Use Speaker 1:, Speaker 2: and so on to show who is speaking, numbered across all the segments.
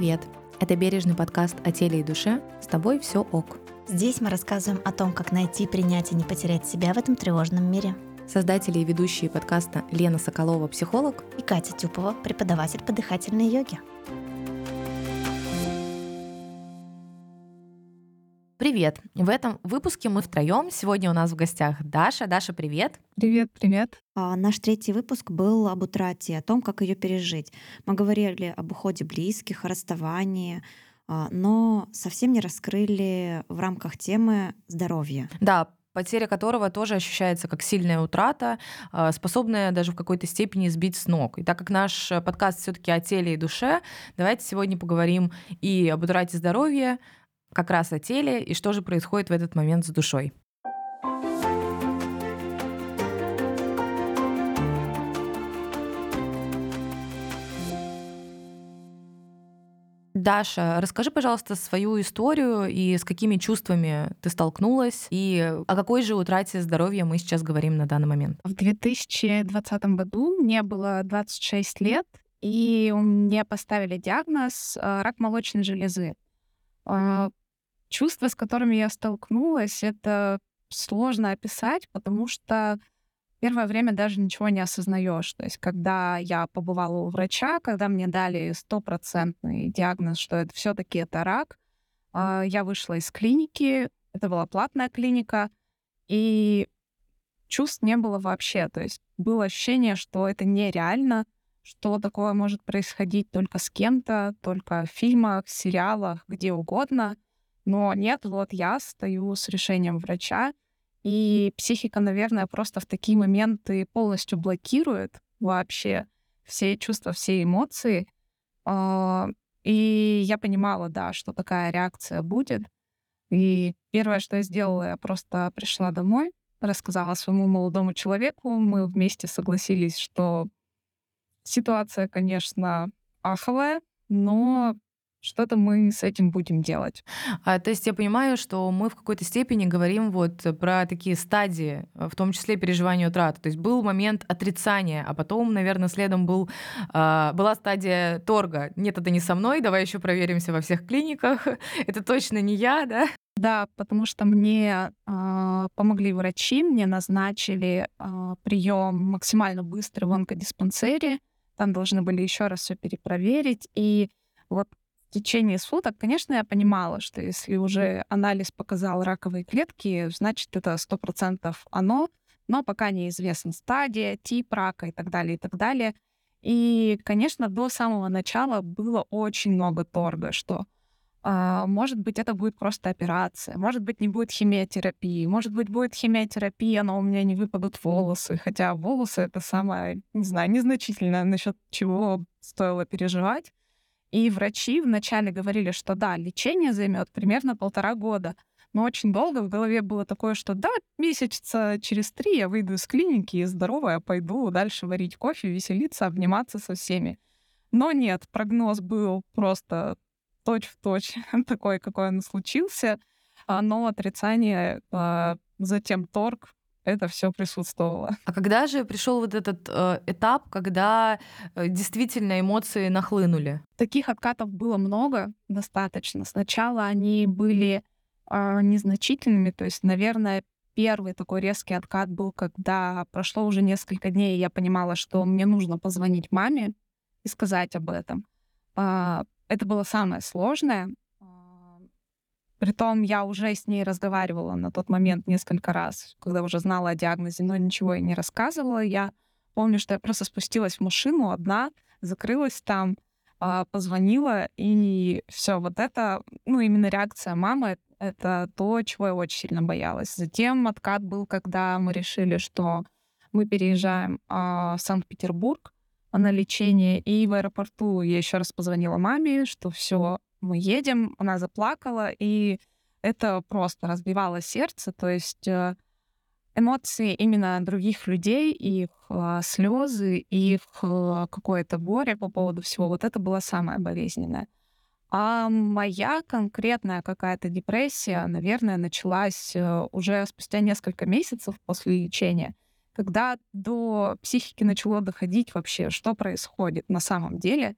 Speaker 1: Привет! Это бережный подкаст о теле и душе. С тобой все ок.
Speaker 2: Здесь мы рассказываем о том, как найти, принять и не потерять себя в этом тревожном мире.
Speaker 1: Создатели и ведущие подкаста Лена Соколова, психолог,
Speaker 2: И Катя Тюпова, преподаватель по дыхательной йоге.
Speaker 1: Привет! В этом выпуске мы втроем. Сегодня у нас в гостях Даша. Даша, привет!
Speaker 3: Привет, привет.
Speaker 2: А, наш третий выпуск был об утрате, о том, как ее пережить. Мы говорили об уходе близких, о расставании, а, но совсем не раскрыли в рамках темы здоровья.
Speaker 1: Да, потеря которого тоже ощущается как сильная утрата, а, способная даже в какой-то степени сбить с ног. И так как наш подкаст все-таки о теле и душе, давайте сегодня поговорим и об утрате здоровья, как раз о теле и что же происходит в этот момент с душой. Даша, расскажи, пожалуйста, свою историю и с какими чувствами ты столкнулась, и о какой же утрате здоровья мы сейчас говорим на данный момент.
Speaker 3: В 2020 году мне было 26 лет, и мне поставили диагноз э, рак молочной железы. Чувства, с которыми я столкнулась, это сложно описать, потому что первое время даже ничего не осознаешь. То есть, когда я побывала у врача, когда мне дали стопроцентный диагноз, что это все-таки это рак, а, я вышла из клиники, это была платная клиника, и чувств не было вообще. То есть было ощущение, что это нереально, что такое может происходить только с кем-то, только в фильмах, сериалах, где угодно — но нет, вот я стою с решением врача, и психика, наверное, просто в такие моменты полностью блокирует вообще все чувства, все эмоции. А, и я понимала, да, что такая реакция будет. И первое, что я сделала, я просто пришла домой, рассказала своему молодому человеку, мы вместе согласились, что ситуация, конечно, аховая, но что-то мы с этим будем делать.
Speaker 1: А, то есть я понимаю, что мы в какой-то степени говорим вот про такие стадии, в том числе переживания утраты. То есть был момент отрицания, а потом, наверное, следом был, а, была стадия торга. Нет, это не со мной, давай еще проверимся во всех клиниках. это точно не я, да?
Speaker 3: Да, потому что мне э, помогли врачи, мне назначили э, прием максимально быстрый в онкодиспансере. Там должны были еще раз все перепроверить. И вот в течение суток, конечно, я понимала, что если уже анализ показал раковые клетки, значит, это сто процентов оно, но пока неизвестна стадия, тип рака и так далее, и так далее. И, конечно, до самого начала было очень много торга, что а, может быть, это будет просто операция, может быть, не будет химиотерапии, может быть, будет химиотерапия, но у меня не выпадут волосы, хотя волосы — это самое, не знаю, незначительное, насчет чего стоило переживать. И врачи вначале говорили, что да, лечение займет примерно полтора года. Но очень долго в голове было такое, что да, месяца через три я выйду из клиники и здоровая пойду дальше варить кофе, веселиться, обниматься со всеми. Но нет, прогноз был просто точь-в-точь такой, какой он случился. А, но отрицание, а, затем торг, это все присутствовало.
Speaker 1: А когда же пришел вот этот э, этап, когда э, действительно эмоции нахлынули?
Speaker 3: Таких откатов было много, достаточно. Сначала они были э, незначительными, то есть, наверное, первый такой резкий откат был, когда прошло уже несколько дней, и я понимала, что мне нужно позвонить маме и сказать об этом. Э, это было самое сложное. Притом я уже с ней разговаривала на тот момент несколько раз, когда уже знала о диагнозе, но ничего ей не рассказывала. Я помню, что я просто спустилась в машину одна, закрылась там, а, позвонила, и все вот это, ну, именно реакция мамы, это то, чего я очень сильно боялась. Затем откат был, когда мы решили, что мы переезжаем а, в Санкт-Петербург на лечение, и в аэропорту я еще раз позвонила маме, что все, мы едем, она заплакала, и это просто разбивало сердце, то есть э, эмоции именно других людей, их э, слезы, их э, какое-то горе по поводу всего, вот это было самое болезненное. А моя конкретная какая-то депрессия, наверное, началась уже спустя несколько месяцев после лечения, когда до психики начало доходить вообще, что происходит на самом деле.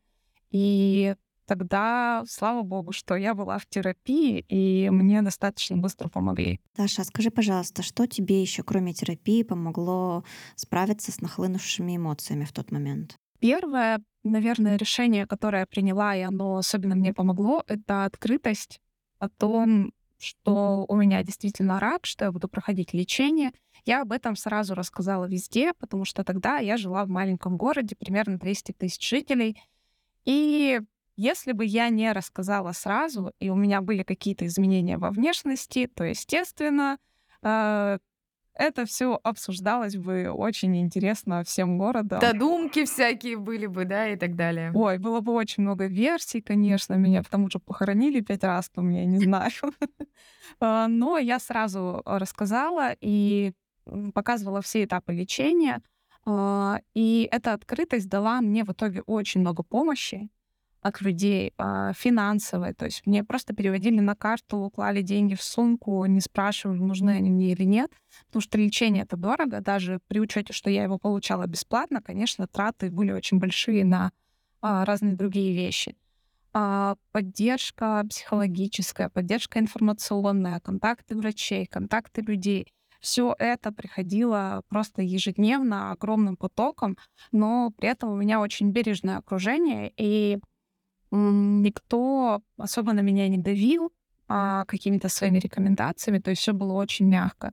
Speaker 3: И тогда, слава богу, что я была в терапии, и мне достаточно быстро помогли.
Speaker 2: Даша, а скажи, пожалуйста, что тебе еще, кроме терапии, помогло справиться с нахлынувшими эмоциями в тот момент?
Speaker 3: Первое, наверное, решение, которое я приняла, и оно особенно мне помогло, это открытость о том, что у меня действительно рак, что я буду проходить лечение. Я об этом сразу рассказала везде, потому что тогда я жила в маленьком городе, примерно 200 тысяч жителей. И если бы я не рассказала сразу, и у меня были какие-то изменения во внешности, то, естественно, э, это все обсуждалось бы очень интересно всем городом.
Speaker 1: Додумки всякие были бы, да, и так далее.
Speaker 3: Ой, было бы очень много версий, конечно. Меня потому что похоронили пять раз, но я не знаю. А, но я сразу рассказала и показывала все этапы лечения. А, и эта открытость дала мне в итоге очень много помощи от людей а, финансовой. То есть мне просто переводили на карту, клали деньги в сумку, не спрашивали, нужны они мне или нет. Потому что лечение это дорого. Даже при учете, что я его получала бесплатно, конечно, траты были очень большие на а, разные другие вещи. А, поддержка психологическая, поддержка информационная, контакты врачей, контакты людей — все это приходило просто ежедневно огромным потоком, но при этом у меня очень бережное окружение, и никто особо на меня не давил а, какими-то своими рекомендациями, то есть все было очень мягко.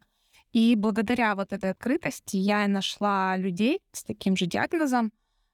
Speaker 3: И благодаря вот этой открытости я нашла людей с таким же диагнозом.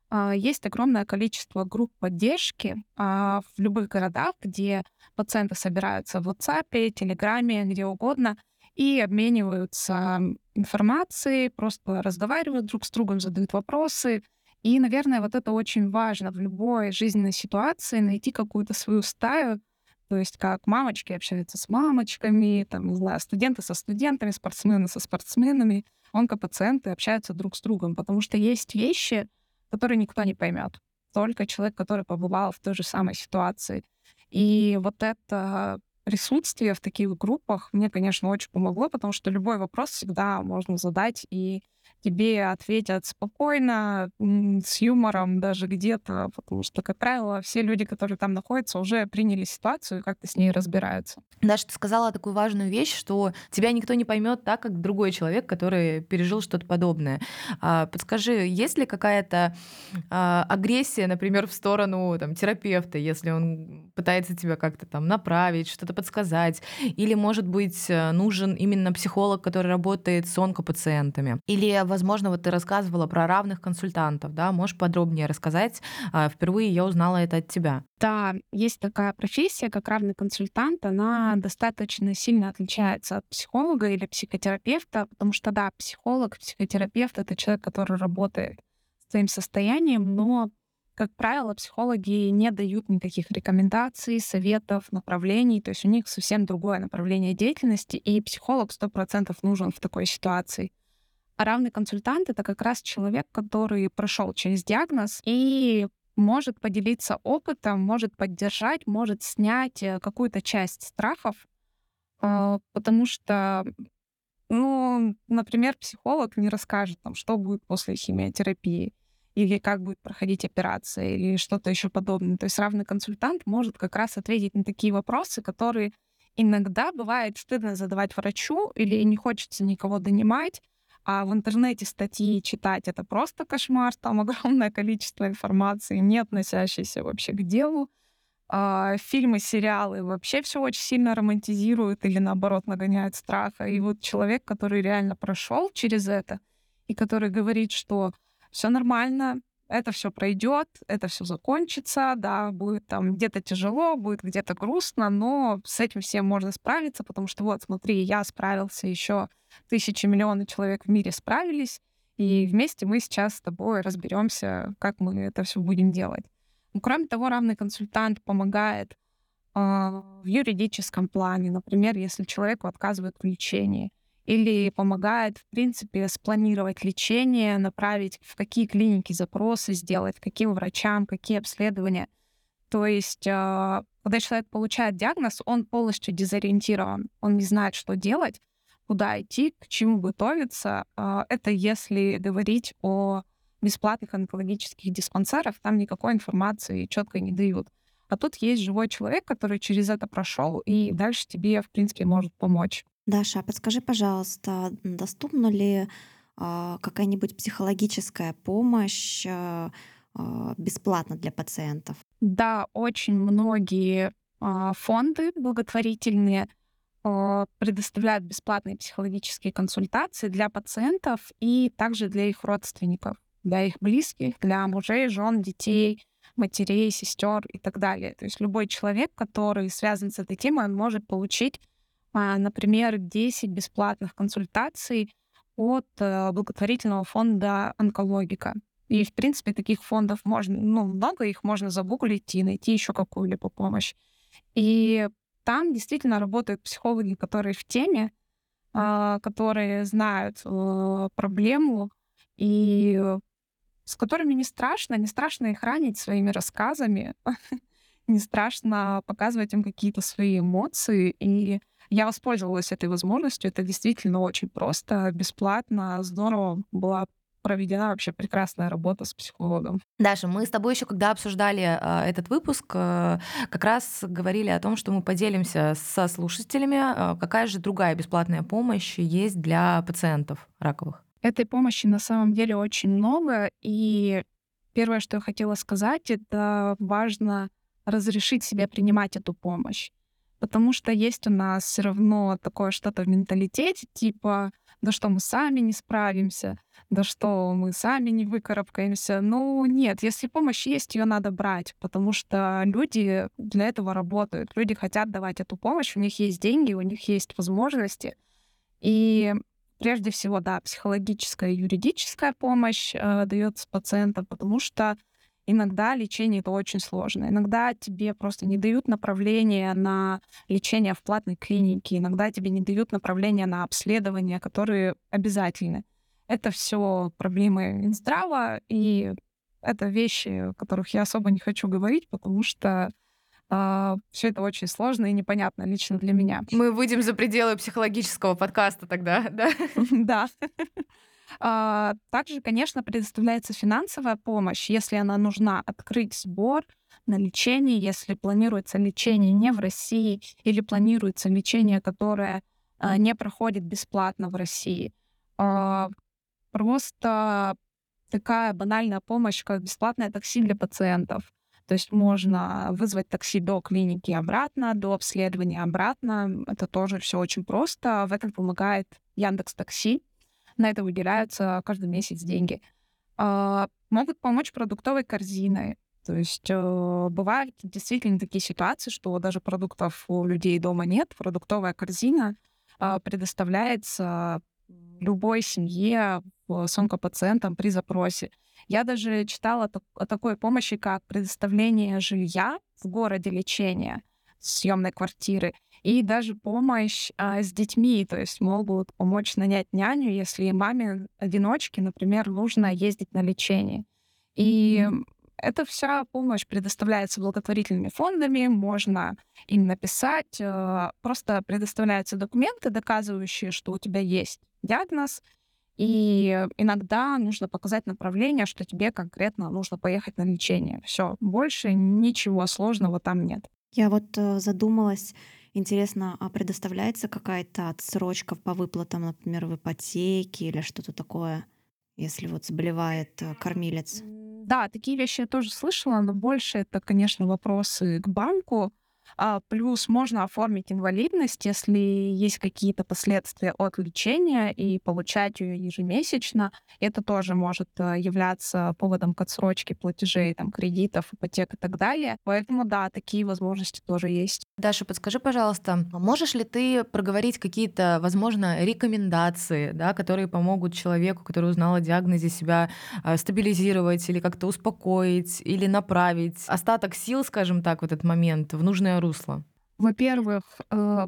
Speaker 3: А, есть огромное количество групп поддержки а, в любых городах, где пациенты собираются в WhatsApp, Телеграме, где угодно, и обмениваются информацией, просто разговаривают друг с другом, задают вопросы, и, наверное, вот это очень важно в любой жизненной ситуации найти какую-то свою стаю, то есть как мамочки общаются с мамочками, там, не знаю, студенты со студентами, спортсмены со спортсменами, онкопациенты общаются друг с другом, потому что есть вещи, которые никто не поймет, только человек, который побывал в той же самой ситуации. И вот это присутствие в таких группах мне, конечно, очень помогло, потому что любой вопрос всегда можно задать, и тебе ответят спокойно, с юмором даже где-то, потому что, как правило, все люди, которые там находятся, уже приняли ситуацию и как-то с ней разбираются.
Speaker 1: Даша, ты сказала такую важную вещь, что тебя никто не поймет так, как другой человек, который пережил что-то подобное. А, подскажи, есть ли какая-то а, агрессия, например, в сторону там, терапевта, если он пытается тебя как-то там направить, что-то подсказать, или, может быть, э, нужен именно психолог, который работает с онкопациентами, или возможно, вот ты рассказывала про равных консультантов, да, можешь подробнее рассказать? А, впервые я узнала это от тебя.
Speaker 3: Да, есть такая профессия, как равный консультант, она достаточно сильно отличается от психолога или психотерапевта, потому что, да, психолог, психотерапевт — это человек, который работает с твоим состоянием, но как правило, психологи не дают никаких рекомендаций, советов, направлений, то есть у них совсем другое направление деятельности, и психолог 100% нужен в такой ситуации. А равный консультант — это как раз человек, который прошел через диагноз и может поделиться опытом, может поддержать, может снять э, какую-то часть страхов, а, потому что, ну, например, психолог не расскажет, там, что будет после химиотерапии, или как будет проходить операция, или что-то еще подобное. То есть равный консультант может как раз ответить на такие вопросы, которые иногда бывает стыдно задавать врачу или не хочется никого донимать, а в интернете статьи читать это просто кошмар, там огромное количество информации, не относящейся вообще к делу. А, фильмы, сериалы вообще все очень сильно романтизируют или наоборот нагоняют страха. И вот человек, который реально прошел через это, и который говорит, что все нормально, это все пройдет, это все закончится, да, будет там где-то тяжело, будет где-то грустно, но с этим всем можно справиться, потому что вот, смотри, я справился еще тысячи миллионов человек в мире справились, и вместе мы сейчас с тобой разберемся, как мы это все будем делать. Ну, кроме того, равный консультант помогает э, в юридическом плане, например, если человеку отказывают в лечении, или помогает, в принципе, спланировать лечение, направить в какие клиники запросы сделать, каким врачам, какие обследования. То есть, э, когда человек получает диагноз, он полностью дезориентирован, он не знает, что делать, куда идти, к чему готовиться. А, это если говорить о бесплатных онкологических диспансерах, там никакой информации четко не дают. А тут есть живой человек, который через это прошел и дальше тебе, в принципе, может помочь.
Speaker 2: Даша, а подскажи, пожалуйста, доступна ли а, какая-нибудь психологическая помощь бесплатно для пациентов?
Speaker 3: Да, очень многие фонды благотворительные предоставляют бесплатные психологические консультации для пациентов и также для их родственников, для их близких, для мужей, жен, детей, матерей, сестер и так далее. То есть любой человек, который связан с этой темой, он может получить, а, например, 10 бесплатных консультаций от э, благотворительного фонда «Онкологика». И, в принципе, таких фондов можно, ну, много их можно загуглить и найти еще какую-либо помощь. И там действительно работают психологи, которые в теме, а, которые знают э, проблему и с которыми не страшно, не страшно их ранить своими рассказами, не страшно показывать им какие-то свои эмоции. И я воспользовалась этой возможностью. Это действительно очень просто, бесплатно, здорово. Была проведена вообще прекрасная работа с психологом.
Speaker 1: Даша, мы с тобой еще, когда обсуждали э, этот выпуск, э, как раз говорили о том, что мы поделимся со слушателями, э, какая же другая бесплатная помощь есть для пациентов раковых.
Speaker 3: Этой помощи на самом деле очень много, и первое, что я хотела сказать, это важно разрешить себе принимать эту помощь. Потому что есть у нас все равно такое что-то в менталитете, типа да что мы сами не справимся, да что мы сами не выкарабкаемся. Ну нет, если помощь есть, ее надо брать, потому что люди для этого работают. Люди хотят давать эту помощь, у них есть деньги, у них есть возможности. И прежде всего, да, психологическая и юридическая помощь э, дается пациентам, потому что иногда лечение это очень сложно. Иногда тебе просто не дают направление на лечение в платной клинике, иногда тебе не дают направление на обследования, которые обязательны. Это все проблемы Минздрава, и это вещи, о которых я особо не хочу говорить, потому что Uh, а, все это очень сложно и непонятно лично для меня.
Speaker 1: Мы выйдем за пределы психологического подкаста тогда, да?
Speaker 3: Да. А, также, конечно, предоставляется финансовая помощь, если она нужна, открыть сбор на лечение, если планируется лечение не в России или планируется лечение, которое а, не проходит бесплатно в России. А, просто такая банальная помощь, как бесплатное такси для пациентов. То есть можно вызвать такси до клиники обратно, до обследования обратно. Это тоже все очень просто. В этом помогает Яндекс Такси на это выделяются каждый месяц деньги. А, могут помочь продуктовой корзиной. То есть э, бывают действительно такие ситуации, что даже продуктов у людей дома нет. Продуктовая корзина э, предоставляется любой семье с онкопациентом при запросе. Я даже читала о такой помощи, как предоставление жилья в городе лечения, съемной квартиры и даже помощь а, с детьми, то есть могут помочь нанять няню, если маме одиночке, например, нужно ездить на лечение. И mm-hmm. эта вся помощь предоставляется благотворительными фондами, можно им написать, э, просто предоставляются документы, доказывающие, что у тебя есть диагноз, и иногда нужно показать направление, что тебе конкретно нужно поехать на лечение. Все, больше ничего сложного там нет.
Speaker 2: Я вот э, задумалась, Интересно, а предоставляется какая-то отсрочка по выплатам, например, в ипотеке или что-то такое, если вот заболевает э, кормилец?
Speaker 3: Да, такие вещи я тоже слышала, но больше это, конечно, вопросы к банку. А, плюс можно оформить инвалидность, если есть какие-то последствия от лечения, и получать ее ежемесячно. Это тоже может э, являться поводом к отсрочке платежей, там, кредитов, ипотек и так далее. Поэтому, да, такие возможности тоже есть.
Speaker 1: Даша, подскажи, пожалуйста, можешь ли ты проговорить какие-то, возможно, рекомендации, да, которые помогут человеку, который узнал о диагнозе, себя э, стабилизировать или как-то успокоить, или направить остаток сил, скажем так, в этот момент в нужное русло?
Speaker 3: Во-первых, э,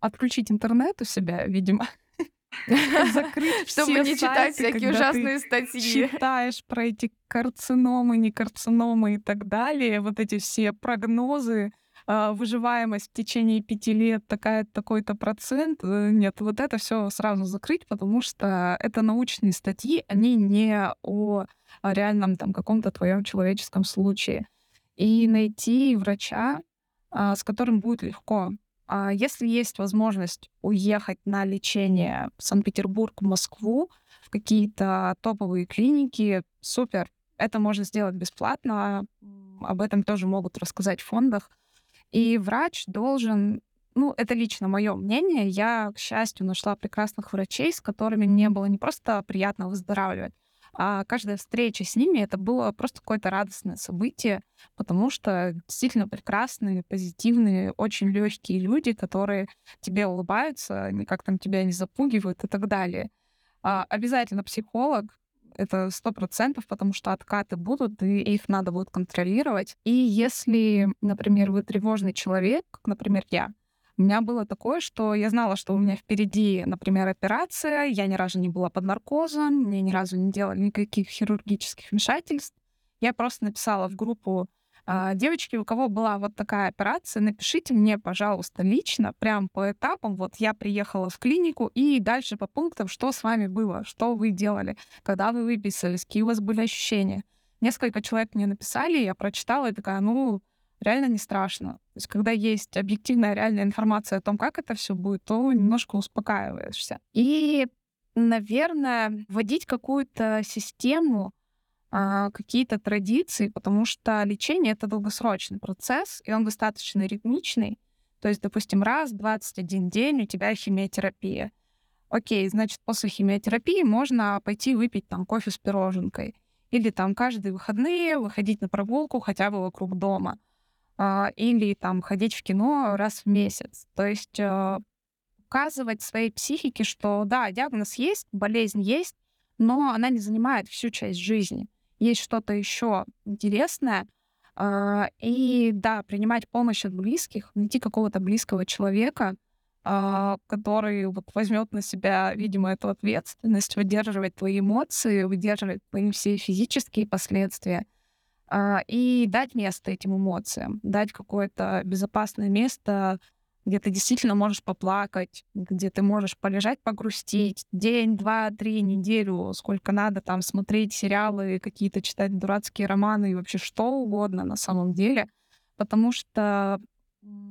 Speaker 3: отключить интернет у себя, видимо.
Speaker 1: Закрыть Чтобы не читать всякие ужасные статьи.
Speaker 3: Читаешь про эти карциномы, не карциномы и так далее, вот эти все прогнозы, э, выживаемость в течение пяти лет такая такой-то процент. Э, нет, вот это все сразу закрыть, потому что это научные статьи, они не о реальном там каком-то твоем человеческом случае. и найти врача, с которым будет легко. А если есть возможность уехать на лечение в Санкт-Петербург, в Москву, в какие-то топовые клиники, супер. Это можно сделать бесплатно. Об этом тоже могут рассказать в фондах. И врач должен ну, это лично мое мнение. Я, к счастью, нашла прекрасных врачей, с которыми мне было не просто приятно выздоравливать, а каждая встреча с ними это было просто какое-то радостное событие, потому что действительно прекрасные, позитивные, очень легкие люди, которые тебе улыбаются, никак там тебя не запугивают и так далее. А обязательно психолог, это сто процентов, потому что откаты будут, и их надо будет контролировать. И если, например, вы тревожный человек, как, например, я, у меня было такое, что я знала, что у меня впереди, например, операция, я ни разу не была под наркозом, мне ни разу не делали никаких хирургических вмешательств. Я просто написала в группу «А, девочки, у кого была вот такая операция, напишите мне, пожалуйста, лично, прям по этапам. Вот я приехала в клинику и дальше по пунктам, что с вами было, что вы делали, когда вы выписались, какие у вас были ощущения. Несколько человек мне написали, я прочитала и такая, ну, реально не страшно. То есть, когда есть объективная, реальная информация о том, как это все будет, то немножко успокаиваешься. И, наверное, вводить какую-то систему, а, какие-то традиции, потому что лечение это долгосрочный процесс, и он достаточно ритмичный. То есть, допустим, раз в 21 день у тебя химиотерапия. Окей, значит, после химиотерапии можно пойти выпить там кофе с пироженкой. Или там каждые выходные выходить на прогулку хотя бы вокруг дома. А, или там ходить в кино раз в месяц. То есть а, указывать своей психике, что да, диагноз есть, болезнь есть, но она не занимает всю часть жизни. Есть что-то еще интересное. А, и да, принимать помощь от близких, найти какого-то близкого человека, который вот возьмет на себя, видимо, эту ответственность, выдерживать твои эмоции, выдерживать твои все физические последствия а, и дать место этим эмоциям, дать какое-то безопасное место, где ты действительно можешь поплакать, где ты можешь полежать, погрустить день, два, три, неделю, сколько надо там смотреть сериалы, какие-то читать дурацкие романы и вообще что угодно на самом деле, потому что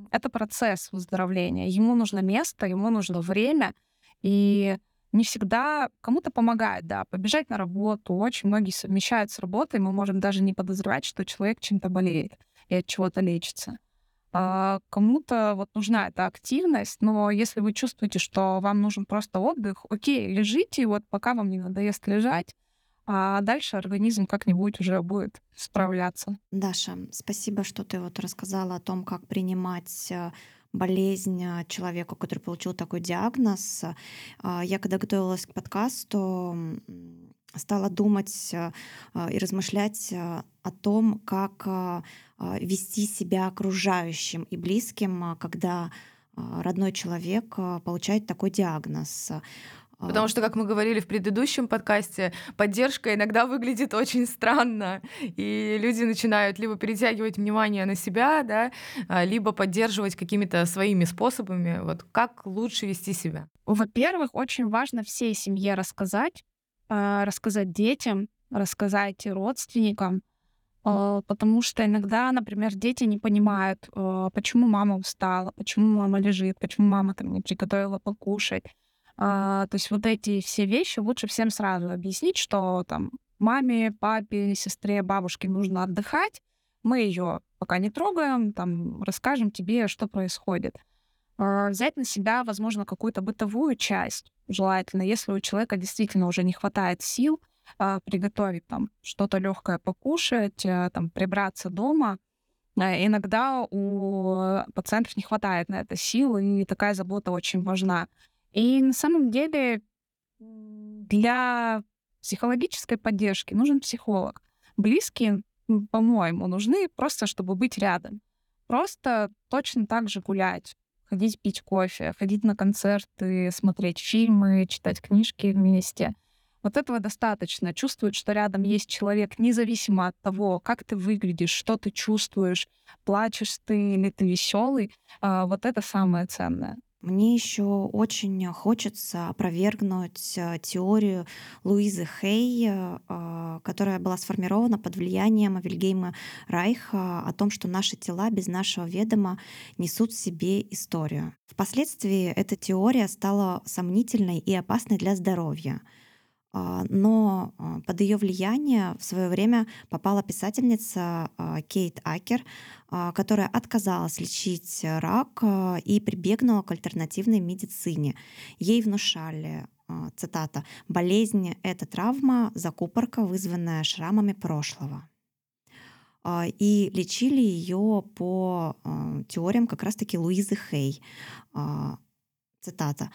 Speaker 3: это процесс выздоровления. Ему нужно место, ему нужно время, и не всегда кому-то помогает, да, побежать на работу. Очень многие совмещают с работой, мы можем даже не подозревать, что человек чем-то болеет и от чего-то лечится. А кому-то вот нужна эта активность, но если вы чувствуете, что вам нужен просто отдых, окей, лежите, вот пока вам не надоест лежать, а дальше организм как-нибудь уже будет справляться.
Speaker 2: Даша, спасибо, что ты вот рассказала о том, как принимать э, болезнь а, человеку, который получил такой диагноз. А, я когда готовилась к подкасту, стала думать а, и размышлять о том, как вести себя окружающим и близким, когда родной человек получает такой диагноз.
Speaker 1: Потому что, как мы говорили в предыдущем подкасте, поддержка иногда выглядит очень странно, и люди начинают либо перетягивать внимание на себя, да, а, либо поддерживать какими-то своими способами. Вот как лучше вести себя?
Speaker 3: Во-первых, очень важно всей семье рассказать, а, рассказать детям, рассказать родственникам, а, потому что иногда, например, дети не понимают, почему мама устала, почему мама лежит, почему мама там не приготовила покушать а, то есть вот эти все вещи лучше всем сразу объяснить, что там маме, папе, сестре, бабушке нужно отдыхать, мы ее пока не трогаем, там расскажем тебе, что происходит. А, взять на себя, возможно, какую-то бытовую часть, желательно, если у человека действительно уже не хватает сил, а, приготовить там что-то легкое покушать, там прибраться дома. Иногда у пациентов не хватает на это сил, и такая забота очень важна. И на самом деле для психологической поддержки нужен психолог. Близкие, по-моему, нужны просто, чтобы быть рядом. Просто точно так же гулять, ходить пить кофе, ходить на концерты, смотреть фильмы, читать книжки вместе. Вот этого достаточно. Чувствовать, что рядом есть человек, независимо от того, как ты выглядишь, что ты чувствуешь, плачешь ты или ты веселый, а, вот это самое ценное.
Speaker 2: Мне еще очень хочется опровергнуть э, теорию Луизы Хей, э, которая была сформирована под влиянием Вильгейма Райха о том, что наши тела без нашего ведома несут в себе историю. Впоследствии эта теория стала сомнительной и опасной для здоровья. А, но а, под ее влияние в свое время попала писательница а, Кейт Акер, которая отказалась лечить рак и прибегнула к альтернативной медицине. Ей внушали, цитата, «болезнь — это травма, закупорка, вызванная шрамами прошлого». И лечили ее по теориям как раз-таки Луизы Хей. Цитата.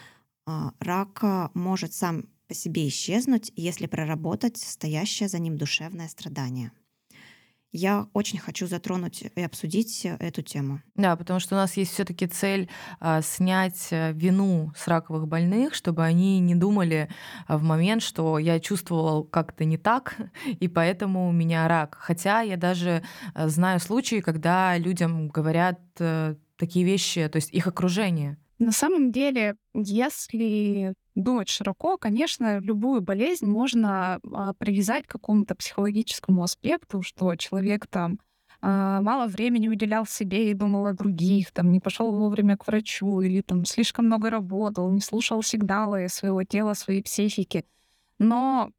Speaker 2: «Рак может сам по себе исчезнуть, если проработать стоящее за ним душевное страдание. Я очень хочу затронуть и обсудить эту тему.
Speaker 1: Да, потому что у нас есть все-таки цель а, снять э, вину с раковых больных, чтобы они не думали а, в момент, что я чувствовал как-то не так, и поэтому у меня рак. Хотя я даже а, знаю случаи, когда людям говорят а, такие вещи, то есть их окружение.
Speaker 3: На самом деле, если думать широко, конечно, любую болезнь можно а, привязать к какому-то психологическому аспекту, что человек там а, мало времени уделял себе и думал о других, там не пошел вовремя к врачу или там слишком много работал, не слушал сигналы своего тела, своей психики. Но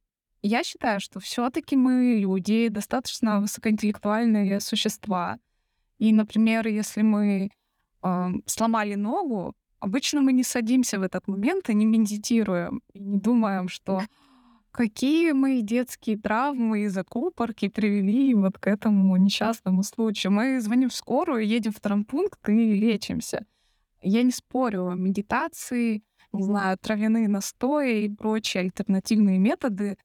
Speaker 3: я считаю, что все-таки мы люди достаточно высокоинтеллектуальные существа. И, например, если мы э, сломали ногу, Обычно мы не садимся в этот момент и не медитируем, и не думаем, что какие мои детские травмы и закупорки привели вот к этому несчастному случаю. Мы звоним в скорую, едем в травмпункт и лечимся. Я не спорю, медитации, не знаю, травяные настои и прочие альтернативные методы,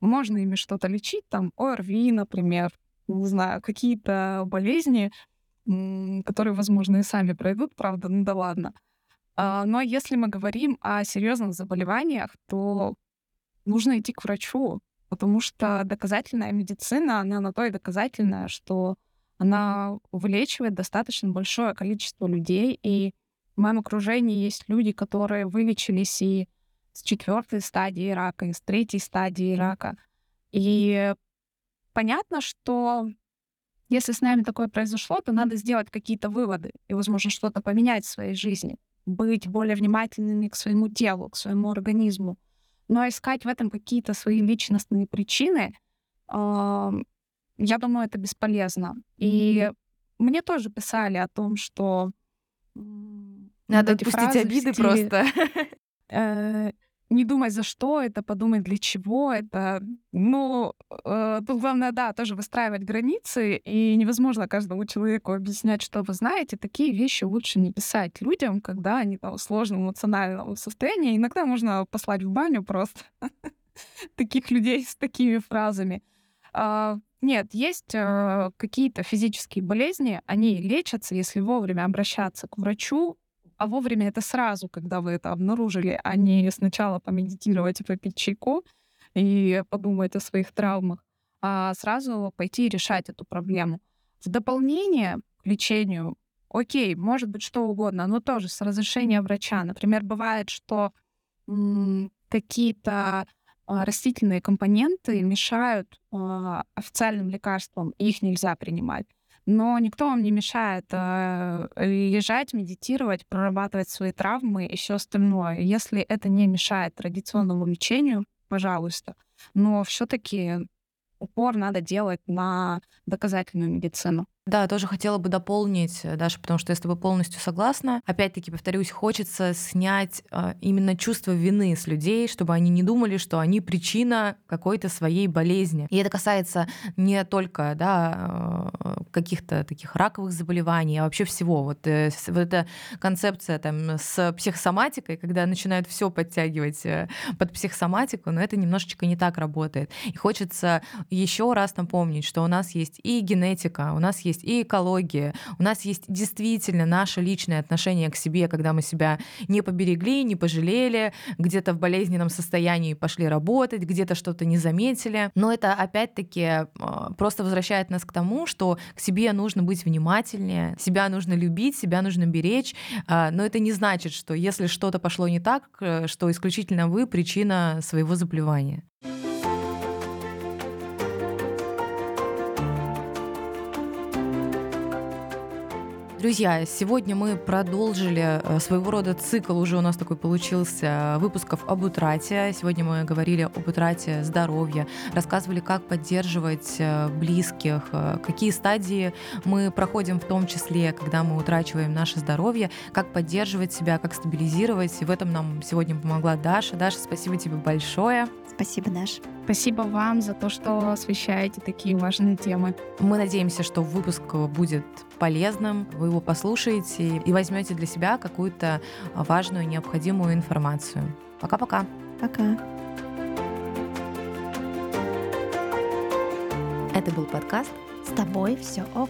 Speaker 3: можно ими что-то лечить, там ОРВИ, например, не знаю, какие-то болезни, которые, возможно, и сами пройдут, правда, ну да ладно — но если мы говорим о серьезных заболеваниях, то нужно идти к врачу, потому что доказательная медицина, она на то и доказательная, что она вылечивает достаточно большое количество людей. И в моем окружении есть люди, которые вылечились и с четвертой стадии рака, и с третьей стадии рака. И понятно, что если с нами такое произошло, то надо сделать какие-то выводы и, возможно, что-то поменять в своей жизни быть более внимательными к своему телу, к своему организму. Но искать в этом какие-то свои личностные причины, э, я думаю, это бесполезно. И мне тоже писали о том, что
Speaker 1: надо отпустить обиды стиле, просто.
Speaker 3: Э, не думать, за что это, подумать, для чего это. Ну, э, тут главное, да, тоже выстраивать границы, и невозможно каждому человеку объяснять, что вы знаете. Такие вещи лучше не писать людям, когда они там в сложном эмоциональном состоянии. Иногда можно послать в баню просто таких людей с такими фразами. А, нет, есть э, какие-то физические болезни, они лечатся, если вовремя обращаться к врачу, а вовремя это сразу, когда вы это обнаружили, а не сначала помедитировать и попить чайку и подумать о своих травмах, а сразу пойти решать эту проблему. В дополнение к лечению, окей, может быть что угодно, но тоже с разрешения врача. Например, бывает, что какие-то а, растительные компоненты мешают а, официальным лекарствам, и их нельзя принимать но никто вам не мешает э, лежать, медитировать, прорабатывать свои травмы и все остальное. Если это не мешает традиционному лечению, пожалуйста. Но все-таки упор надо делать на доказательную медицину.
Speaker 1: Да, тоже хотела бы дополнить, э, Даша, потому что я с тобой полностью согласна. Опять-таки, повторюсь, хочется снять э, именно чувство вины с людей, чтобы они не думали, что они причина какой-то своей болезни. И это касается не только да, э, каких-то таких раковых заболеваний, а вообще всего. Вот, э, вот эта концепция там, с психосоматикой, когда начинают все подтягивать э, под психосоматику, но это немножечко не так работает. И хочется еще раз напомнить, что у нас есть и генетика, у нас есть есть и экология, у нас есть действительно наше личное отношение к себе, когда мы себя не поберегли, не пожалели, где-то в болезненном состоянии пошли работать, где-то что-то не заметили. Но это опять-таки а, просто возвращает нас к тому, что к себе нужно быть внимательнее, себя нужно любить, себя нужно беречь. А, но это не значит, что если что-то пошло не так, э, что исключительно вы причина своего заболевания. Друзья, сегодня мы продолжили э, своего рода цикл, уже у нас такой получился, выпусков об утрате. Сегодня мы говорили об утрате здоровья, рассказывали, как поддерживать э, близких, э, какие стадии мы проходим в том числе, когда мы утрачиваем наше здоровье, как поддерживать себя, как стабилизировать. И в этом нам сегодня помогла Даша. Даша, спасибо тебе большое.
Speaker 2: Спасибо, Даша.
Speaker 3: Спасибо вам за то, что освещаете такие важные темы.
Speaker 1: Мы надеемся, что выпуск будет полезным, вы его послушаете и возьмете для себя какую-то важную, необходимую информацию. Пока-пока.
Speaker 2: Пока.
Speaker 1: Это был подкаст
Speaker 2: «С тобой все ок».